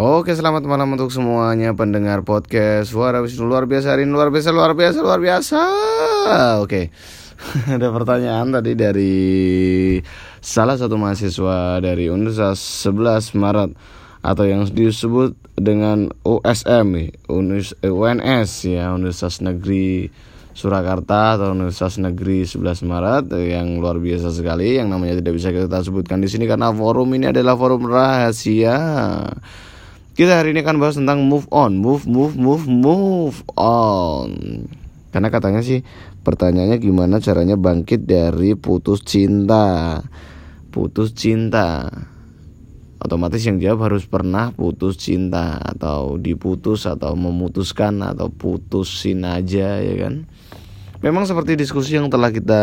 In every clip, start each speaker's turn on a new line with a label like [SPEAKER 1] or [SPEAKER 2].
[SPEAKER 1] Oke selamat malam untuk semuanya pendengar podcast Suara Wisnu luar biasa hari ini luar biasa luar biasa luar biasa. Oke. Ada pertanyaan tadi dari salah satu mahasiswa dari Universitas 11 Maret atau yang disebut dengan USM UNS ya Universitas Negeri Surakarta atau Universitas Negeri 11 Maret yang luar biasa sekali yang namanya tidak bisa kita sebutkan di sini karena forum ini adalah forum rahasia kita hari ini akan bahas tentang move on, move, move, move, move on. Karena katanya sih pertanyaannya gimana caranya bangkit dari putus cinta. Putus cinta. Otomatis yang jawab harus pernah putus cinta atau diputus atau memutuskan atau putusin aja ya kan. Memang seperti diskusi yang telah kita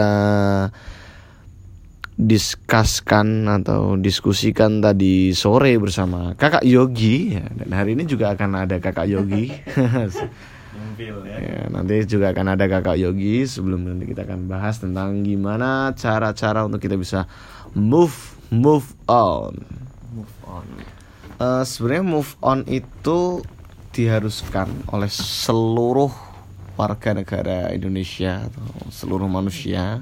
[SPEAKER 1] diskuskan atau diskusikan tadi sore bersama kakak Yogi. Ya, dan hari ini juga akan ada kakak Yogi. Ya. ya, nanti juga akan ada kakak Yogi sebelum nanti kita akan bahas tentang gimana cara-cara untuk kita bisa move move on. Move on. Uh, sebenarnya move on itu diharuskan oleh seluruh warga negara Indonesia atau seluruh manusia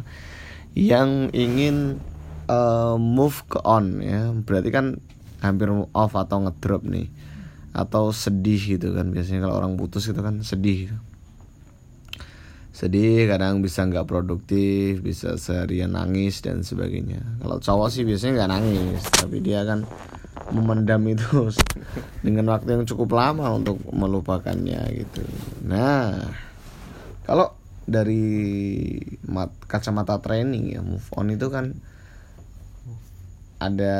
[SPEAKER 1] yang ingin uh, move ke on ya. Berarti kan hampir off atau ngedrop nih. Atau sedih gitu kan. Biasanya kalau orang putus itu kan sedih. Sedih kadang bisa nggak produktif bisa seharian nangis dan sebagainya. Kalau cowok sih biasanya nggak nangis tapi dia kan memendam itu dengan waktu yang cukup lama untuk melupakannya gitu. Nah kalau dari mat, kacamata training ya move on itu kan ada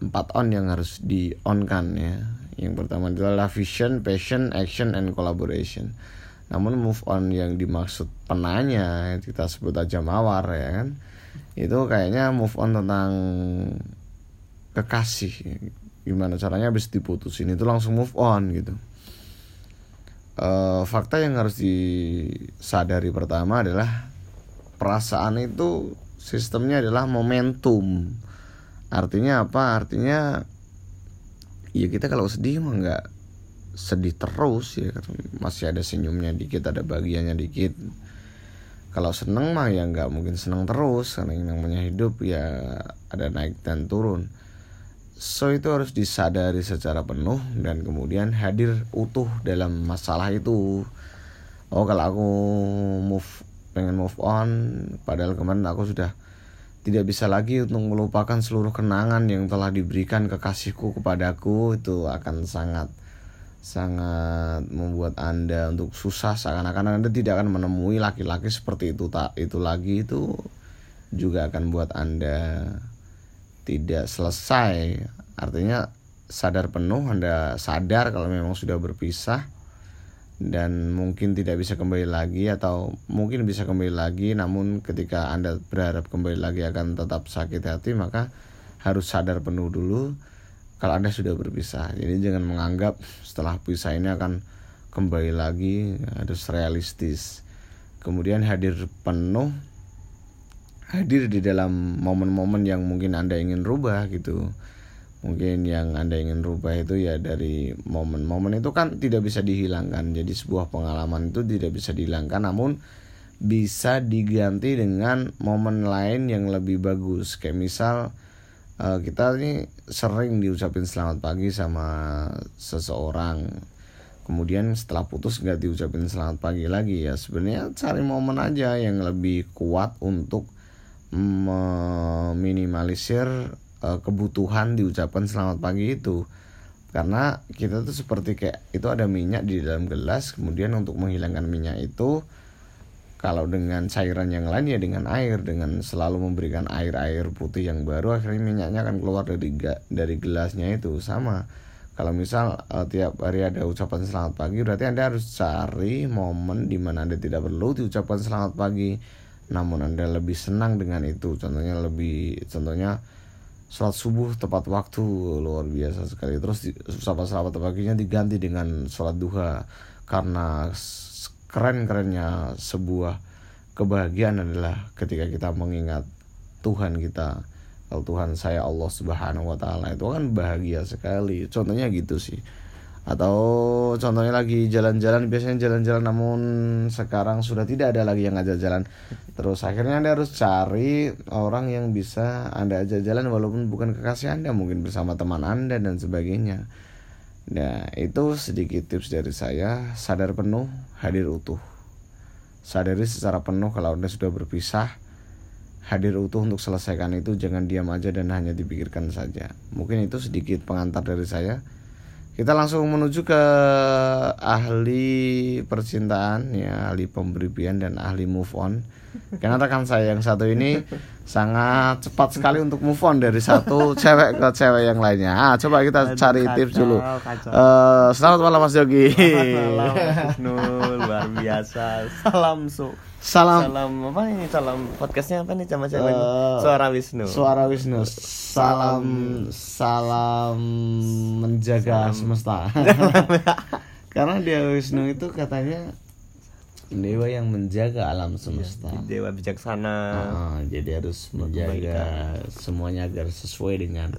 [SPEAKER 1] empat on yang harus di on kan ya. Yang pertama adalah vision, passion, action, and collaboration. Namun move on yang dimaksud penanya kita sebut aja mawar ya kan itu kayaknya move on tentang kekasih. Gimana caranya habis diputusin itu langsung move on gitu. Uh, fakta yang harus disadari pertama adalah perasaan itu sistemnya adalah momentum artinya apa? Artinya ya kita kalau sedih mah nggak sedih terus ya. Masih ada senyumnya dikit ada bagiannya dikit. Kalau seneng mah ya nggak mungkin seneng terus karena yang namanya hidup ya ada naik dan turun. So itu harus disadari secara penuh dan kemudian hadir utuh dalam masalah itu. Oh kalau aku move pengen move on, padahal kemarin aku sudah tidak bisa lagi untuk melupakan seluruh kenangan yang telah diberikan kekasihku kepadaku. Itu akan sangat sangat membuat anda untuk susah. Seakan-akan anda tidak akan menemui laki-laki seperti itu tak itu lagi. Itu juga akan buat anda tidak selesai. Artinya sadar penuh anda sadar kalau memang sudah berpisah dan mungkin tidak bisa kembali lagi atau mungkin bisa kembali lagi namun ketika anda berharap kembali lagi akan tetap sakit hati maka harus sadar penuh dulu kalau anda sudah berpisah. Jadi jangan menganggap setelah pisah ini akan kembali lagi harus realistis. Kemudian hadir penuh hadir di dalam momen-momen yang mungkin anda ingin rubah gitu mungkin yang anda ingin rubah itu ya dari momen-momen itu kan tidak bisa dihilangkan. Jadi sebuah pengalaman itu tidak bisa dihilangkan namun bisa diganti dengan momen lain yang lebih bagus. Kayak misal uh, kita ini sering diucapin selamat pagi sama seseorang. Kemudian setelah putus nggak diucapin selamat pagi lagi. Ya sebenarnya cari momen aja yang lebih kuat untuk meminimalisir uh, kebutuhan diucapkan selamat pagi itu. Karena kita tuh seperti kayak itu ada minyak di dalam gelas kemudian untuk menghilangkan minyak itu kalau dengan cairan yang lain ya dengan air. Dengan selalu memberikan air air putih yang baru akhirnya minyaknya akan keluar dari dari gelasnya itu. Sama kalau misal uh, tiap hari ada ucapan selamat pagi berarti anda harus cari momen di mana anda tidak perlu diucapkan selamat pagi. Namun anda lebih senang dengan itu. Contohnya lebih contohnya sholat subuh tepat waktu luar biasa sekali terus sahabat sahabat paginya diganti dengan sholat duha karena keren kerennya sebuah kebahagiaan adalah ketika kita mengingat Tuhan kita kalau Tuhan saya Allah Subhanahu wa taala itu kan bahagia sekali. Contohnya gitu sih. Atau contohnya lagi jalan-jalan biasanya jalan-jalan namun sekarang sudah tidak ada lagi yang ngajak jalan. Terus akhirnya Anda harus cari orang yang bisa Anda ajak jalan walaupun bukan kekasih Anda, mungkin bersama teman Anda dan sebagainya. Nah, itu sedikit tips dari saya, sadar penuh, hadir utuh. Sadari secara penuh kalau Anda sudah berpisah, hadir utuh untuk selesaikan itu jangan diam aja dan hanya dipikirkan saja mungkin itu sedikit pengantar dari saya kita langsung menuju ke ahli percintaan ya ahli pemberian dan ahli move on karena rekan saya yang satu ini sangat cepat sekali untuk move on dari satu cewek ke cewek yang lainnya. Ah, coba kita Aduh, cari kacau, tips dulu. Uh, selamat malam Mas Yogi.
[SPEAKER 2] Selamat malam luar biasa. Salam su.
[SPEAKER 1] Salam.
[SPEAKER 2] Salam apa ini? Salam podcastnya apa nih sama cewek? Uh, Suara Wisnu.
[SPEAKER 1] Suara Wisnu. Salam salam menjaga salam. semesta. Karena dia Wisnu itu katanya dewa yang menjaga alam semesta
[SPEAKER 2] ya, dewa bijaksana
[SPEAKER 1] uh, jadi harus menjaga semuanya agar sesuai dengan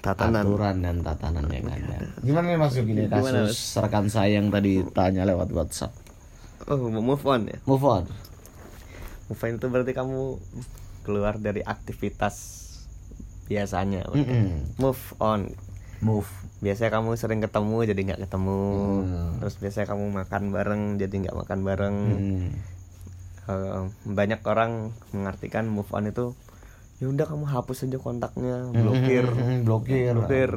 [SPEAKER 1] tatanan aturan dan tatanan yang ada gimana nih mas Yogi ini kasus rekan saya yang tadi tanya lewat WhatsApp
[SPEAKER 2] oh move on ya
[SPEAKER 1] move on
[SPEAKER 2] move on itu berarti kamu keluar dari aktivitas biasanya. Mm -hmm. move on.
[SPEAKER 1] Move.
[SPEAKER 2] Biasanya kamu sering ketemu jadi nggak ketemu. Hmm. terus biasanya kamu makan bareng jadi nggak makan bareng. Hmm. uh, banyak orang mengartikan move on itu ya udah kamu hapus aja kontaknya blokir.
[SPEAKER 1] hmm, hmm, blokir.
[SPEAKER 2] Blokir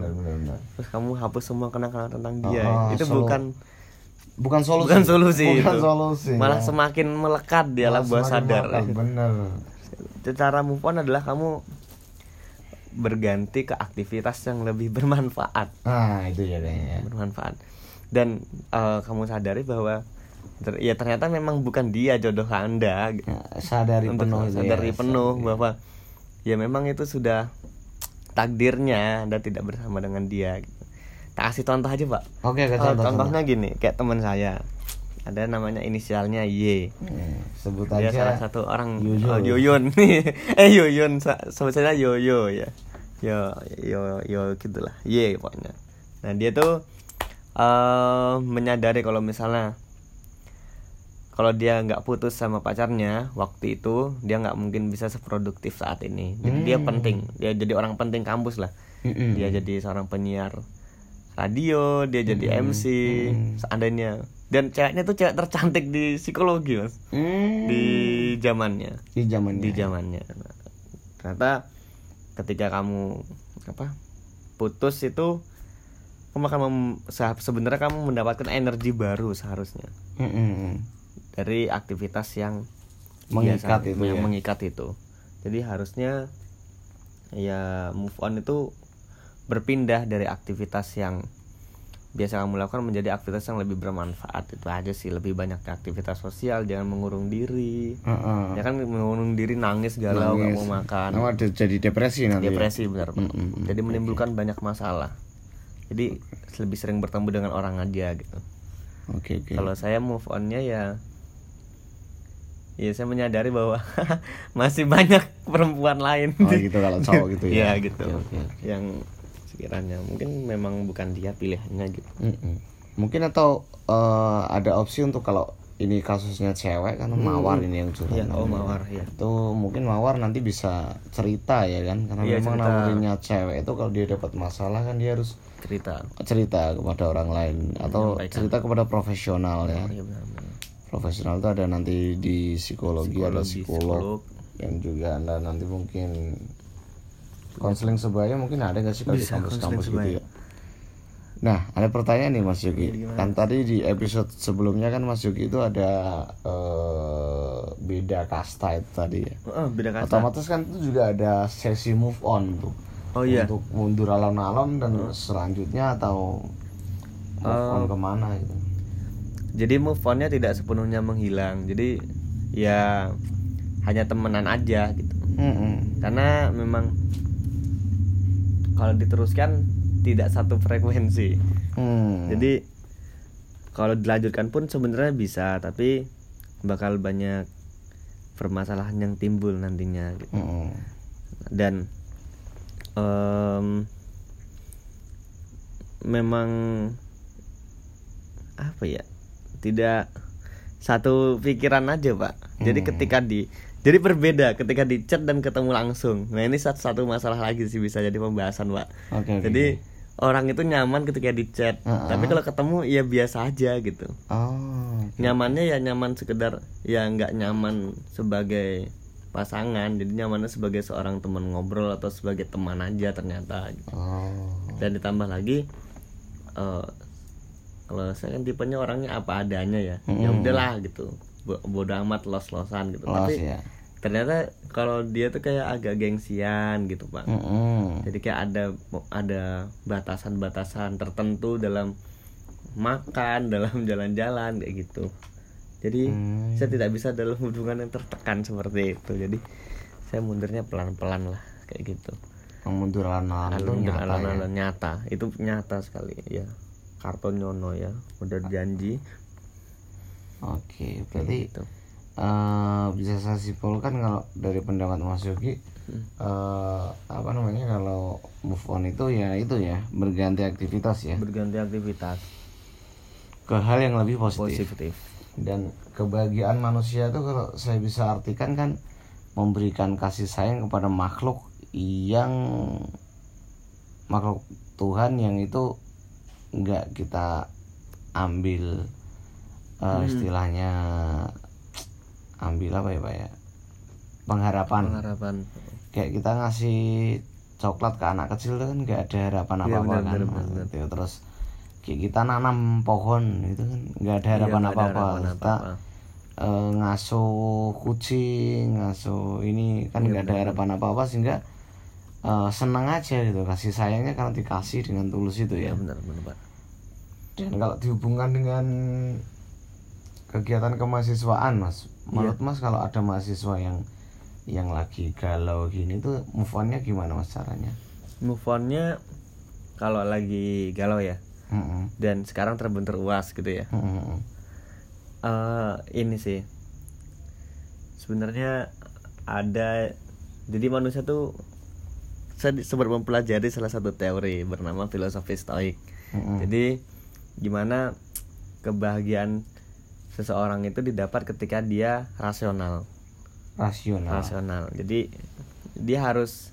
[SPEAKER 2] terus kamu hapus semua kenangan tentang dia. Oh, itu solo. bukan
[SPEAKER 1] bukan solusi
[SPEAKER 2] bukan solusi
[SPEAKER 1] bukan
[SPEAKER 2] itu.
[SPEAKER 1] solusi
[SPEAKER 2] malah ya. semakin melekat dia lah buat sadar
[SPEAKER 1] bener
[SPEAKER 2] cara move on adalah kamu berganti ke aktivitas yang lebih bermanfaat.
[SPEAKER 1] Ah, itu ya.
[SPEAKER 2] Bermanfaat. Dan uh, kamu sadari bahwa ter ya ternyata memang bukan dia jodoh Anda.
[SPEAKER 1] Ya, sadari Untuk penuh
[SPEAKER 2] sadari ya, penuh sadari. bahwa ya memang itu sudah takdirnya Anda tidak bersama dengan dia. Tak kasih contoh aja, Pak.
[SPEAKER 1] Oke, okay,
[SPEAKER 2] contoh. Contohnya gini, kayak teman saya ada namanya inisialnya Y.
[SPEAKER 1] Hmm, sebut Dia
[SPEAKER 2] salah satu orang Yoyo. Oh, Yoyon. eh Yoyon sebut saja Yoyo ya. Yo yo yo gitulah. Y pokoknya. Nah, dia tuh uh, menyadari kalau misalnya kalau dia nggak putus sama pacarnya waktu itu dia nggak mungkin bisa seproduktif saat ini jadi hmm. dia penting dia jadi orang penting kampus lah hmm. dia jadi seorang penyiar radio dia jadi hmm. MC hmm. seandainya dan ceweknya tuh cewek tercantik di psikologi mas hmm. di zamannya
[SPEAKER 1] di zamannya
[SPEAKER 2] di zamannya nah, ternyata ketika kamu apa putus itu kamu akan sebenarnya kamu mendapatkan energi baru seharusnya
[SPEAKER 1] hmm.
[SPEAKER 2] dari aktivitas yang
[SPEAKER 1] mengikat biasa, itu
[SPEAKER 2] yang
[SPEAKER 1] ya?
[SPEAKER 2] mengikat itu jadi harusnya ya move on itu berpindah dari aktivitas yang biasa kamu lakukan menjadi aktivitas yang lebih bermanfaat itu aja sih lebih banyak aktivitas sosial jangan mengurung diri uh -uh. ya kan mengurung diri nangis galau nggak mau makan
[SPEAKER 1] oh, jadi depresi nanti
[SPEAKER 2] ya? depresi ya? benar mm -hmm. jadi menimbulkan okay. banyak masalah jadi lebih sering bertemu dengan orang aja gitu
[SPEAKER 1] oke okay, okay.
[SPEAKER 2] kalau saya move onnya ya ya saya menyadari bahwa masih banyak perempuan lain
[SPEAKER 1] oh gitu kalau cowok gitu
[SPEAKER 2] ya, ya gitu okay, okay. yang sekiranya mungkin memang bukan dia pilihannya gitu
[SPEAKER 1] mm -mm. mungkin atau uh, ada opsi untuk kalau ini kasusnya cewek kan hmm. mawar ini yang curhat
[SPEAKER 2] ya, oh mawar ya
[SPEAKER 1] itu mungkin mawar nanti bisa cerita ya kan karena ya, memang namanya cewek itu kalau dia dapat masalah kan dia harus
[SPEAKER 2] cerita
[SPEAKER 1] cerita kepada orang lain atau Menyampaikan. cerita kepada profesional ya, ya benar, benar. profesional itu ada nanti di psikologi, psikologi ada psikolog, psikolog yang juga anda nanti mungkin konseling sebaya mungkin ada nggak sih kalau di kampus-kampus gitu ya Nah, ada pertanyaan nih Mas Yogi. Ya, kan tadi di episode sebelumnya kan Mas Yogi itu ada uh, beda kasta itu tadi ya.
[SPEAKER 2] Oh, beda kasta.
[SPEAKER 1] Otomatis kan itu juga ada sesi move on tuh.
[SPEAKER 2] Oh iya.
[SPEAKER 1] Untuk mundur alon-alon dan oh. selanjutnya atau move uh, on ke mana gitu.
[SPEAKER 2] Jadi move onnya tidak sepenuhnya menghilang. Jadi ya hanya temenan aja gitu. Mm -hmm. Karena memang kalau diteruskan tidak satu frekuensi hmm. jadi kalau dilanjutkan pun sebenarnya bisa tapi bakal banyak permasalahan yang timbul nantinya gitu. hmm. dan um, memang apa ya tidak satu pikiran aja pak jadi
[SPEAKER 1] Hmm.
[SPEAKER 2] ketika di jadi berbeda ketika di chat dan ketemu langsung nah ini satu satu masalah lagi sih bisa jadi pembahasan pak
[SPEAKER 1] oke.
[SPEAKER 2] jadi orang itu nyaman ketika di chat
[SPEAKER 1] Heeh.
[SPEAKER 2] tapi kalau ketemu ya biasa aja gitu
[SPEAKER 1] Oh.
[SPEAKER 2] nyamannya ya nyaman sekedar ya nggak nyaman sebagai pasangan jadi nyamannya sebagai seorang teman ngobrol atau sebagai teman aja ternyata gitu.
[SPEAKER 1] Oh.
[SPEAKER 2] dan ditambah lagi eh kalau saya kan tipenya orangnya apa adanya ya ya
[SPEAKER 1] Hmm.
[SPEAKER 2] udahlah gitu bodo amat los losan gitu
[SPEAKER 1] Los
[SPEAKER 2] tapi
[SPEAKER 1] ya.
[SPEAKER 2] ternyata kalau dia tuh kayak agak gengsian gitu pak
[SPEAKER 1] Mm-mm.
[SPEAKER 2] jadi kayak ada ada batasan-batasan tertentu dalam makan dalam jalan-jalan kayak gitu jadi
[SPEAKER 1] Hmm.
[SPEAKER 2] saya tidak bisa dalam hubungan yang tertekan seperti itu jadi saya mundurnya pelan-pelan lah kayak gitu
[SPEAKER 1] Pemunduran
[SPEAKER 2] alun
[SPEAKER 1] nyata ya.
[SPEAKER 2] nyata itu nyata sekali ya karton nyono ya udah janji
[SPEAKER 1] Oke,
[SPEAKER 2] kayak
[SPEAKER 1] berarti
[SPEAKER 2] gitu
[SPEAKER 1] eh, bisa saya simpulkan kalau dari pendapat Mas Yogi
[SPEAKER 2] Hmm.
[SPEAKER 1] eh, apa namanya kalau move on itu ya itu ya berganti aktivitas ya
[SPEAKER 2] berganti aktivitas
[SPEAKER 1] ke hal yang lebih positif.
[SPEAKER 2] positif
[SPEAKER 1] dan kebahagiaan manusia itu kalau saya bisa artikan kan memberikan kasih sayang kepada makhluk yang makhluk Tuhan yang itu nggak kita ambil eh, istilahnya ambil apa ya pak ya? Pengharapan.
[SPEAKER 2] Pengharapan.
[SPEAKER 1] Kayak kita ngasih coklat ke anak kecil itu kan nggak ada harapan
[SPEAKER 2] Iya,
[SPEAKER 1] apa apa
[SPEAKER 2] benar,
[SPEAKER 1] kan?
[SPEAKER 2] benar, benar.
[SPEAKER 1] Gitu. terus kayak kita nanam pohon itu kan nggak ada harapan
[SPEAKER 2] Iya,
[SPEAKER 1] apa
[SPEAKER 2] ada
[SPEAKER 1] apa
[SPEAKER 2] harapan
[SPEAKER 1] kita eh, ngasuh kucing ngasuh ini kan
[SPEAKER 2] Iya,
[SPEAKER 1] nggak ada harapan apa apa sehingga eh, senang aja gitu. Kasih sayangnya karena dikasih dengan tulus itu
[SPEAKER 2] ya
[SPEAKER 1] ya.
[SPEAKER 2] benar benar pak.
[SPEAKER 1] Dan kalau dihubungkan dengan kegiatan kemahasiswaan mas
[SPEAKER 2] Iya.
[SPEAKER 1] menurut mas kalau ada mahasiswa yang yang lagi galau gini tuh move onnya gimana mas caranya
[SPEAKER 2] move onnya kalau lagi galau ya
[SPEAKER 1] Mm-mm.
[SPEAKER 2] dan sekarang terbentur uas gitu ya
[SPEAKER 1] Mm-mm.
[SPEAKER 2] eh ini sih sebenarnya ada jadi manusia tuh saya sempat mempelajari salah satu teori bernama filosofi stoik
[SPEAKER 1] Mm-mm.
[SPEAKER 2] jadi gimana kebahagiaan seseorang itu didapat ketika dia rasional.
[SPEAKER 1] Rasional.
[SPEAKER 2] Rasional. Jadi dia harus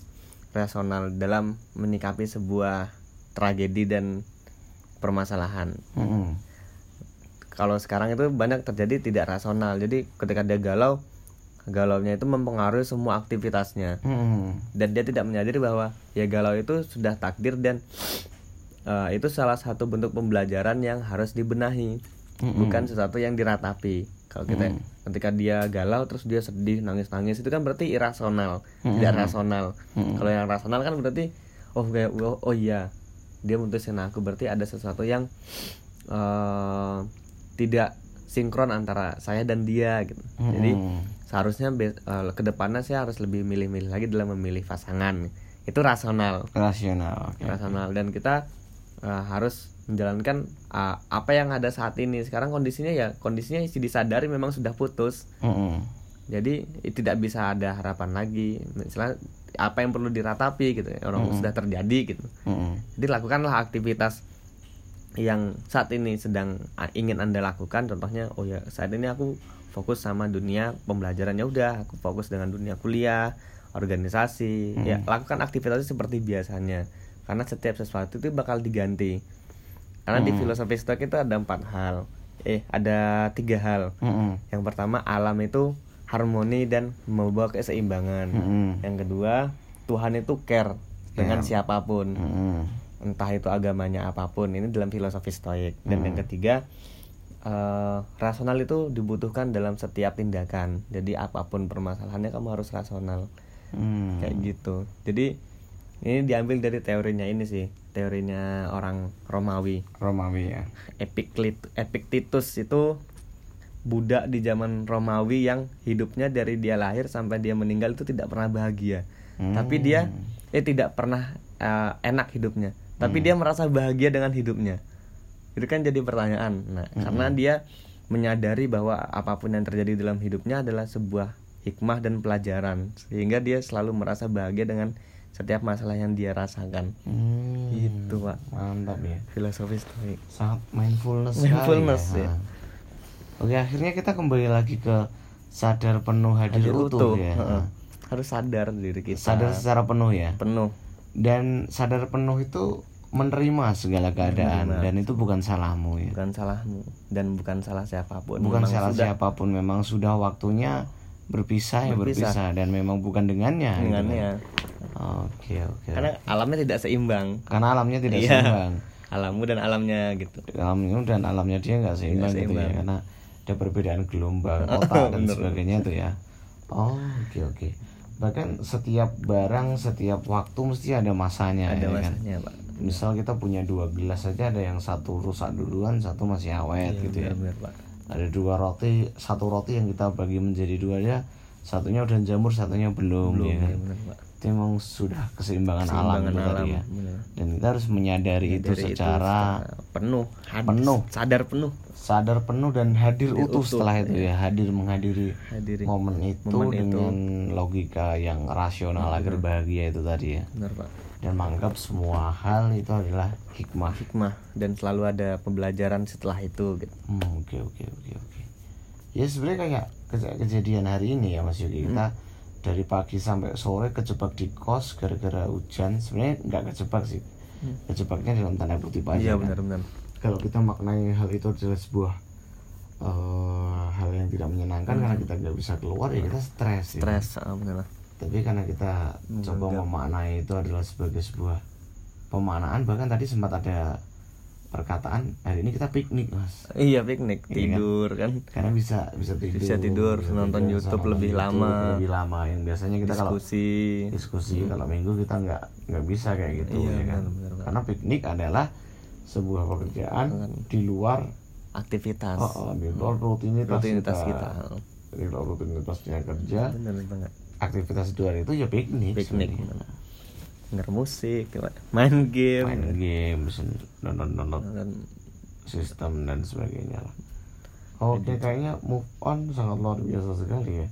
[SPEAKER 2] rasional dalam menyikapi sebuah tragedi dan permasalahan.
[SPEAKER 1] Mm-mm.
[SPEAKER 2] kalau sekarang itu banyak terjadi tidak rasional. Jadi ketika dia galau galaunya itu mempengaruhi semua aktivitasnya.
[SPEAKER 1] Mm-mm.
[SPEAKER 2] dan dia tidak menyadari bahwa ya galau itu sudah takdir dan eh, itu salah satu bentuk pembelajaran yang harus dibenahi
[SPEAKER 1] Mm-mm.
[SPEAKER 2] bukan sesuatu yang diratapi. Kalau kita ketika dia galau terus dia sedih nangis nangis itu kan berarti irasional tidak rasional. Kalau yang rasional kan berarti oh kayak oh, oh iya dia mutusin aku. Berarti ada sesuatu yang eh tidak sinkron antara saya dan dia gitu. Jadi
[SPEAKER 1] Mm-mm.
[SPEAKER 2] seharusnya be- eh, ke depannya saya harus lebih milih-milih lagi dalam memilih pasangan. Itu rasional.
[SPEAKER 1] Rasional oke.
[SPEAKER 2] rasional. Dan kita eh, harus menjalankan eh, apa yang ada saat ini. Sekarang kondisinya ya kondisinya disadari memang sudah putus.
[SPEAKER 1] Mm-mm.
[SPEAKER 2] jadi eh, tidak bisa ada harapan lagi. Misalnya apa yang perlu diratapi gitu ya, orang sudah terjadi gitu.
[SPEAKER 1] Mm-mm.
[SPEAKER 2] jadi lakukanlah aktivitas yang saat ini sedang ingin anda lakukan. Contohnya oh ya saat ini aku fokus sama dunia pembelajarannya udah aku fokus dengan dunia kuliah organisasi. Ya lakukan aktivitasnya seperti biasanya karena setiap sesuatu itu bakal diganti. Karena di filosofi stoik itu ada empat hal. Eh ada tiga hal.
[SPEAKER 1] Mm-mm.
[SPEAKER 2] yang pertama alam itu harmoni dan membawa keseimbangan.
[SPEAKER 1] Mm-mm.
[SPEAKER 2] yang kedua Tuhan itu care dengan siapa pun.
[SPEAKER 1] Mm-mm.
[SPEAKER 2] entah itu agamanya apa pun ini dalam filosofi stoik. Dan yang ketiga eh, rasional itu dibutuhkan dalam setiap tindakan. Jadi apa pun permasalahannya kamu harus rasional.
[SPEAKER 1] Mm.
[SPEAKER 2] kayak gitu. Jadi ini diambil dari teorinya ini sih teorinya orang Romawi.
[SPEAKER 1] Romawi ya.
[SPEAKER 2] Epiklit Epictetus itu budak di zaman Romawi yang hidupnya dari dia lahir sampai dia meninggal itu tidak pernah bahagia. Tapi dia eh tidak pernah eh, enak hidupnya. Tapi dia merasa bahagia dengan hidupnya. Itu kan jadi pertanyaan. Nah karena dia menyadari bahwa apa pun yang terjadi dalam hidupnya adalah sebuah hikmah dan pelajaran. Sehingga dia selalu merasa bahagia dengan setiap masalah yang dia rasakan
[SPEAKER 1] Hmm,
[SPEAKER 2] Gitu, Pak.
[SPEAKER 1] Mantap ya.
[SPEAKER 2] filosofi stoik
[SPEAKER 1] Sangat mindfulness,
[SPEAKER 2] Mindfulness, ya.
[SPEAKER 1] Ha. Oke, akhirnya kita kembali lagi ke sadar penuh hadir,
[SPEAKER 2] Hadir
[SPEAKER 1] utuh,
[SPEAKER 2] utuh,
[SPEAKER 1] ya.
[SPEAKER 2] harus sadar diri kita
[SPEAKER 1] Sadar secara penuh ya.
[SPEAKER 2] penuh
[SPEAKER 1] Dan sadar penuh itu menerima segala keadaan
[SPEAKER 2] Menerima.
[SPEAKER 1] dan itu bukan salahmu ya.
[SPEAKER 2] bukan salahmu dan bukan salah siapa pun
[SPEAKER 1] Bukan
[SPEAKER 2] Memang
[SPEAKER 1] salah
[SPEAKER 2] sudah
[SPEAKER 1] siapa pun memang sudah waktunya berpisah ya
[SPEAKER 2] Berpisah.
[SPEAKER 1] berpisah dan memang bukan dengannya. gitu kan.
[SPEAKER 2] dengannya
[SPEAKER 1] Oke, oke.
[SPEAKER 2] karena alamnya tidak seimbang
[SPEAKER 1] Karena alamnya tidak
[SPEAKER 2] Iya.
[SPEAKER 1] seimbang.
[SPEAKER 2] alammu dan alamnya gitu
[SPEAKER 1] alamnya dan alamnya dia nggak seimbang,
[SPEAKER 2] Nggak
[SPEAKER 1] gitu ya
[SPEAKER 2] seimbang.
[SPEAKER 1] karena ada perbedaan gelombang otak dan sebagainya tuh ya oh oke oke bahkan setiap barang setiap waktu mesti ada masanya
[SPEAKER 2] ada
[SPEAKER 1] ya kan
[SPEAKER 2] masanya pak
[SPEAKER 1] misal kita punya dua gelas saja ada yang satu rusak duluan satu masih awet
[SPEAKER 2] Iya,
[SPEAKER 1] gitu ya
[SPEAKER 2] benar, benar, pak
[SPEAKER 1] ada dua roti satu roti yang kita bagi menjadi dua ya satunya udah jamur satunya belum,
[SPEAKER 2] belum
[SPEAKER 1] ya kan
[SPEAKER 2] ya, benar, pak
[SPEAKER 1] itu emang sudah keseimbangan, alam
[SPEAKER 2] Keseimbangan
[SPEAKER 1] itu tadi
[SPEAKER 2] alam,
[SPEAKER 1] ya. dan kita harus menyadari itu secara
[SPEAKER 2] penuh hadis,
[SPEAKER 1] penuh.
[SPEAKER 2] sadar penuh.
[SPEAKER 1] Sadar penuh dan hadir
[SPEAKER 2] Hadir
[SPEAKER 1] utuh
[SPEAKER 2] utuh,
[SPEAKER 1] setelah itu ya hadir menghadiri
[SPEAKER 2] hadiri
[SPEAKER 1] momen itu
[SPEAKER 2] Momen itu.
[SPEAKER 1] dengan logika yang rasional agar bahagia itu tadi ya.
[SPEAKER 2] Benar pak.
[SPEAKER 1] Dan menganggap semua hal itu adalah hikmah.
[SPEAKER 2] Hikmah. Dan selalu ada pembelajaran setelah itu gitu.
[SPEAKER 1] Hmm, oke oke oke oke. Ya sebenarnya kayak keja- kejadian hari ini ya Mas Yogi. Kita
[SPEAKER 2] Hmm.
[SPEAKER 1] Dari pagi sampai sore kejebak di kos gara-gara hujan sebenarnya nggak kejebak sih kejebaknya dalam tanda kutip aja
[SPEAKER 2] Hmm. iya
[SPEAKER 1] kan.
[SPEAKER 2] benar benar
[SPEAKER 1] kalau kita maknai hal itu adalah sebuah eh, hal yang tidak menyenangkan karena kita nggak bisa keluar ya kita stres ya.
[SPEAKER 2] Hmm. stres ah, benar
[SPEAKER 1] tapi karena kita coba memaknai itu adalah sebagai sebuah pemaknaan bahkan tadi sempat ada perkataan hari ini kita piknik mas.
[SPEAKER 2] Iya piknik
[SPEAKER 1] Iya kan?
[SPEAKER 2] tidur kan?
[SPEAKER 1] Karena bisa bisa tidur
[SPEAKER 2] Bisa tidur, nonton
[SPEAKER 1] tidur,
[SPEAKER 2] YouTube lebih
[SPEAKER 1] YouTube
[SPEAKER 2] lama.
[SPEAKER 1] lebih lama. Yang biasanya kita kalau
[SPEAKER 2] diskusi.
[SPEAKER 1] diskusi kalau minggu kita nggak nggak bisa kayak gitu
[SPEAKER 2] Iya,
[SPEAKER 1] ya kan?
[SPEAKER 2] benar, benar, benar.
[SPEAKER 1] karena piknik adalah sebuah pekerjaan di luar
[SPEAKER 2] aktivitas.
[SPEAKER 1] Oh, oh, di luar rutinitas,
[SPEAKER 2] rutinitas kita.
[SPEAKER 1] di luar rutinitasnya kerja.
[SPEAKER 2] Benar banget.
[SPEAKER 1] Aktivitas di luar itu ya piknik
[SPEAKER 2] piknik
[SPEAKER 1] sebenarnya.
[SPEAKER 2] Denger musik main game.
[SPEAKER 1] Main game nonton nonton sistem dan sebagainya oke kayaknya move on sangat luar biasa sekali ya.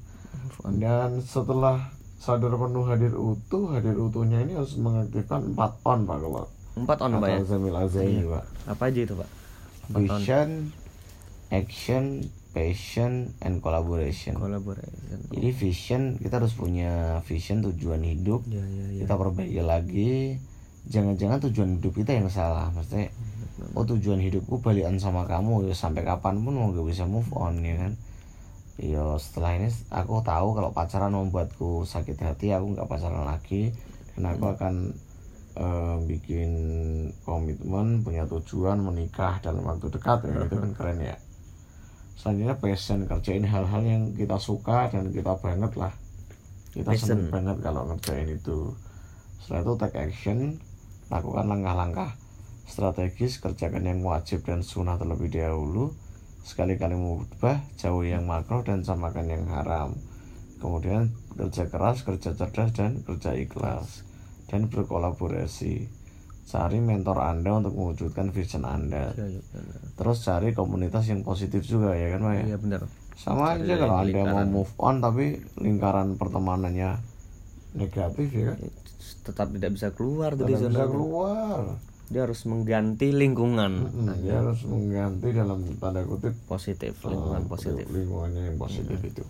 [SPEAKER 1] Dan setelah sadar penuh hadir utuh hadir utuhnya ini harus mengaktifkan empat on pak kalau
[SPEAKER 2] empat on pak ya?
[SPEAKER 1] Zamil Azani pak.
[SPEAKER 2] Apa aja itu pak?
[SPEAKER 1] Vision action passion and collaboration.
[SPEAKER 2] Collaboration.
[SPEAKER 1] Jadi vision kita harus punya vision tujuan hidup.
[SPEAKER 2] Ya ya ya.
[SPEAKER 1] Kita perbaiki lagi. Jangan-jangan tujuan hidup kita yang salah. Maksudnya oh tujuan hidupku balikan sama kamu ya sampai kapan pun mau gak bisa move on ya kan? Ya setelah ini aku tahu kalau pacaran membuatku sakit hati aku nggak pacaran lagi. Dan aku akan eh, bikin komitmen punya tujuan menikah dalam waktu dekat ya itu kan keren ya selanjutnya passion kerjain hal-hal yang kita suka dan kita banget lah. Kita seneng
[SPEAKER 2] Passion.
[SPEAKER 1] banget kalau ngerjain itu. Setelah itu take action lakukan langkah-langkah strategis kerjakan yang wajib dan sunnah terlebih dahulu sekali-kali mubah jauh yang makro dan samakan yang haram. Kemudian kerja keras kerja cerdas dan kerja ikhlas dan berkolaborasi cari mentor anda untuk mewujudkan vision anda.
[SPEAKER 2] Ya, ya, benar.
[SPEAKER 1] terus cari komunitas yang positif juga ya kan Pak ya?
[SPEAKER 2] Iya benar.
[SPEAKER 1] Sama aja kalau anda mau move on tapi lingkaran pertemanannya negatif ya kan?
[SPEAKER 2] Tetap tidak bisa keluar di
[SPEAKER 1] tidak bisa
[SPEAKER 2] zona
[SPEAKER 1] keluar.
[SPEAKER 2] Dia harus mengganti lingkungan.
[SPEAKER 1] Hmm, dia harus mengganti dalam tanda kutip
[SPEAKER 2] positif
[SPEAKER 1] Oh,
[SPEAKER 2] lingkungan positif.
[SPEAKER 1] lingkungannya yang positif itu.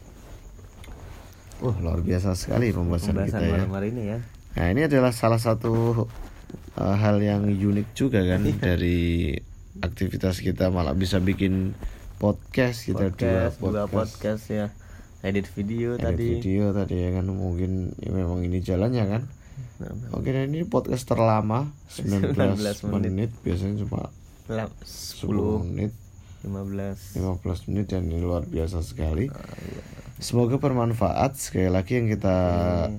[SPEAKER 1] Wah luar biasa sekali pembahasan,
[SPEAKER 2] pembahasan
[SPEAKER 1] kita ya.
[SPEAKER 2] hari ini ya.
[SPEAKER 1] Nah ini adalah salah satu uh, hal yang unik juga kan
[SPEAKER 2] Iya.
[SPEAKER 1] dari aktivitas kita malah bisa bikin podcast kita
[SPEAKER 2] podcast
[SPEAKER 1] dua
[SPEAKER 2] dua
[SPEAKER 1] podcast,
[SPEAKER 2] podcast ya edit video
[SPEAKER 1] edit
[SPEAKER 2] tadi
[SPEAKER 1] video tadi ya kan mungkin ya memang ini jalannya kan. Oke dan ini podcast terlama 19,
[SPEAKER 2] 19
[SPEAKER 1] menit.
[SPEAKER 2] menit.
[SPEAKER 1] biasanya cuma
[SPEAKER 2] lah,
[SPEAKER 1] 10
[SPEAKER 2] 10
[SPEAKER 1] menit
[SPEAKER 2] 15
[SPEAKER 1] 15 menit dan ini luar biasa sekali. Semoga bermanfaat. Sekali lagi yang kita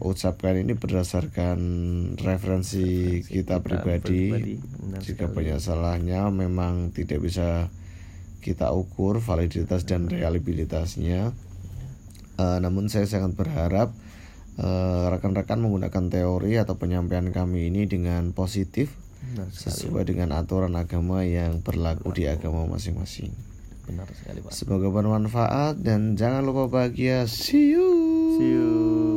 [SPEAKER 1] ucapkan ini berdasarkan referensi kita pribadi.
[SPEAKER 2] pribadi, benar
[SPEAKER 1] Jika banyak salahnya memang tidak bisa kita ukur validitas dan reliabilitasnya. Eh, namun saya sangat berharap eh, rekan-rekan menggunakan teori atau penyampaian kami ini dengan positif
[SPEAKER 2] benar sekali
[SPEAKER 1] sesuai dengan aturan agama yang berlaku di agama masing-masing.
[SPEAKER 2] benar sekali pak
[SPEAKER 1] Semoga bermanfaat dan jangan lupa bahagia. See you.
[SPEAKER 2] see you